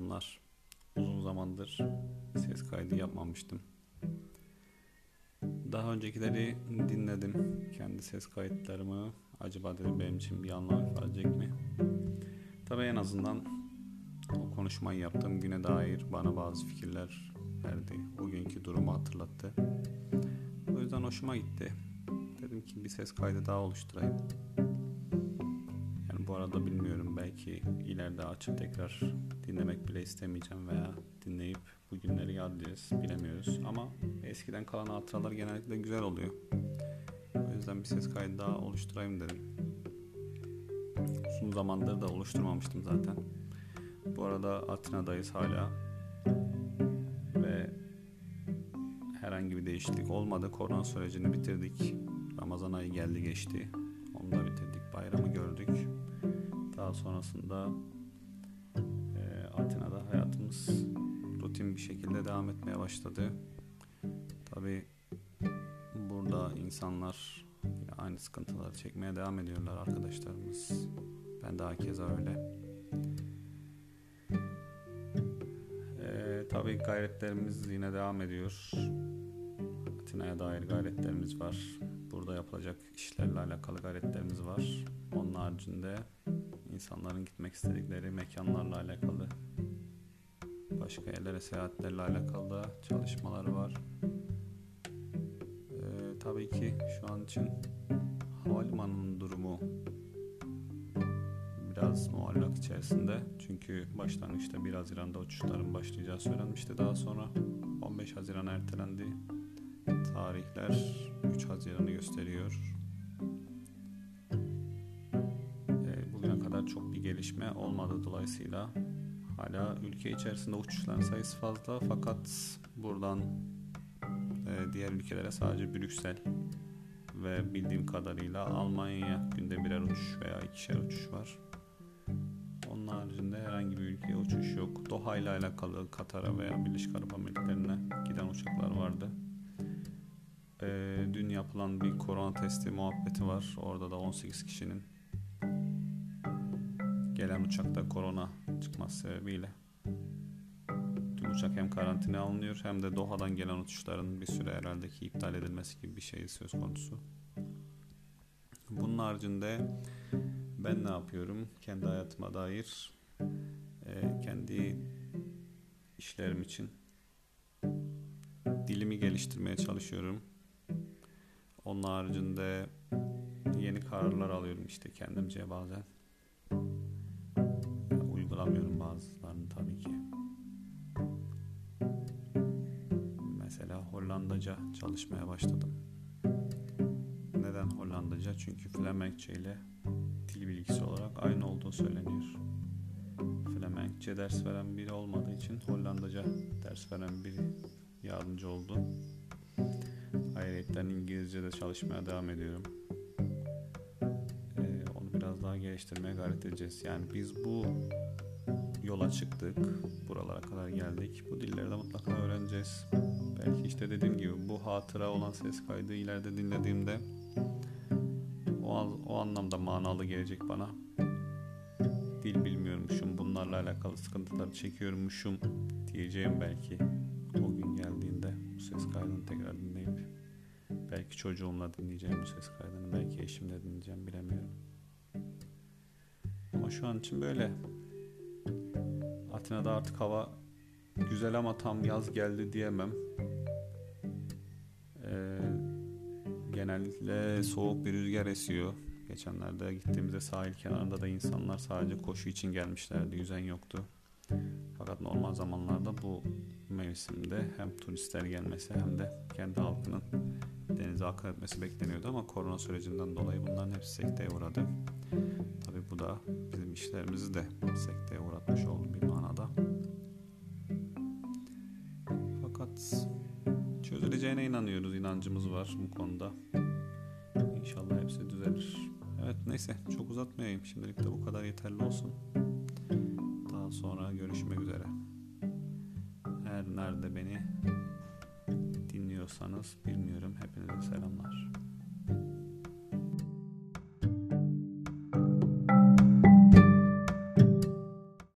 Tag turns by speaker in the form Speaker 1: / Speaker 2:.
Speaker 1: Selamlar. Uzun zamandır ses kaydı yapmamıştım. Daha öncekileri dinledim. Kendi ses kayıtlarımı. Acaba dedim benim için bir anlam ifade mi? Tabii en azından o konuşmayı yaptığım güne dair bana bazı fikirler verdi. O günkü durumu hatırlattı. O yüzden hoşuma gitti. Dedim ki bir ses kaydı daha oluşturayım. Yani bu arada bilmiyorum belki ileride açıp tekrar dinlemek bile istemeyeceğim veya dinleyip bugünleri yad edeceğiz bilemiyoruz. Ama eskiden kalan hatıralar genellikle güzel oluyor. O yüzden bir ses kaydı daha oluşturayım dedim. Uzun zamandır da oluşturmamıştım zaten. Bu arada Atina'dayız hala. Ve herhangi bir değişiklik olmadı. Korona sürecini bitirdik. Ramazan ayı geldi geçti. Daha sonrasında e, Atina'da hayatımız rutin bir şekilde devam etmeye başladı. Tabi burada insanlar aynı sıkıntıları çekmeye devam ediyorlar arkadaşlarımız. Ben daha keza öyle. E, tabii gayretlerimiz yine devam ediyor. Atina'ya dair gayretlerimiz var. Burada yapılacak işlerle alakalı gayretlerimiz var. Onun haricinde insanların gitmek istedikleri mekanlarla alakalı başka yerlere seyahatlerle alakalı da çalışmaları var. Ee, tabii ki şu an için havalimanının durumu biraz muallak içerisinde. Çünkü başlangıçta 1 Haziran'da uçuşların başlayacağı söylenmişti. Daha sonra 15 Haziran ertelendi. Tarihler 3 Haziran'ı gösteriyor. Gelişme olmadı dolayısıyla hala ülke içerisinde uçuşların sayısı fazla fakat buradan e, diğer ülkelere sadece Brüksel ve bildiğim kadarıyla Almanya günde birer uçuş veya ikişer uçuş var. Onun haricinde herhangi bir ülkeye uçuş yok. Doha ile alakalı Katar'a veya Birleşik Arap Emirlikleri'ne giden uçaklar vardı. Ee, dün yapılan bir korona testi muhabbeti var. Orada da 18 kişinin gelen uçakta korona çıkması sebebiyle tüm uçak hem karantina alınıyor hem de Doha'dan gelen uçuşların bir süre herhalde ki iptal edilmesi gibi bir şey söz konusu. Bunun haricinde ben ne yapıyorum? Kendi hayatıma dair e, kendi işlerim için dilimi geliştirmeye çalışıyorum. Onun haricinde yeni kararlar alıyorum işte kendimce bazen. Bazılarını tabii ki. Mesela Hollandaca çalışmaya başladım. Neden Hollandaca? Çünkü Flemenkçe ile dil bilgisi olarak aynı olduğu söyleniyor. Flemenkçe ders veren biri olmadığı için Hollandaca ders veren biri yardımcı oldu. Ayrıca İngilizce de çalışmaya devam ediyorum. Ee, onu biraz daha geliştirmeye gayret edeceğiz. Yani biz bu yola çıktık. Buralara kadar geldik. Bu dilleri de mutlaka öğreneceğiz. Belki işte dediğim gibi bu hatıra olan ses kaydı ileride dinlediğimde o, an, o anlamda manalı gelecek bana. Dil bilmiyormuşum, bunlarla alakalı sıkıntıları çekiyormuşum diyeceğim belki o gün geldiğinde bu ses kaydını tekrar dinleyip belki çocuğumla dinleyeceğim bu ses kaydını, belki eşimle dinleyeceğim bilemiyorum. Ama şu an için böyle. Atina'da artık hava güzel ama tam yaz geldi diyemem. Ee, genellikle soğuk bir rüzgar esiyor. Geçenlerde gittiğimizde sahil kenarında da insanlar sadece koşu için gelmişlerdi. Yüzen yoktu. Fakat normal zamanlarda bu mevsimde hem turistler gelmesi hem de kendi halkının denize akın etmesi bekleniyordu ama korona sürecinden dolayı bunların hepsi sekteye uğradı. Tabi bu da bizim işlerimizi de sekteye uğratmış oldu bir manada. Fakat çözüleceğine inanıyoruz, inancımız var bu konuda. İnşallah hepsi düzelir. Evet neyse çok uzatmayayım. Şimdilik de bu kadar yeterli olsun. Daha sonra görüşmek üzere. Her nerede beni dinliyorsanız bilmiyorum. Hepinize selamlar.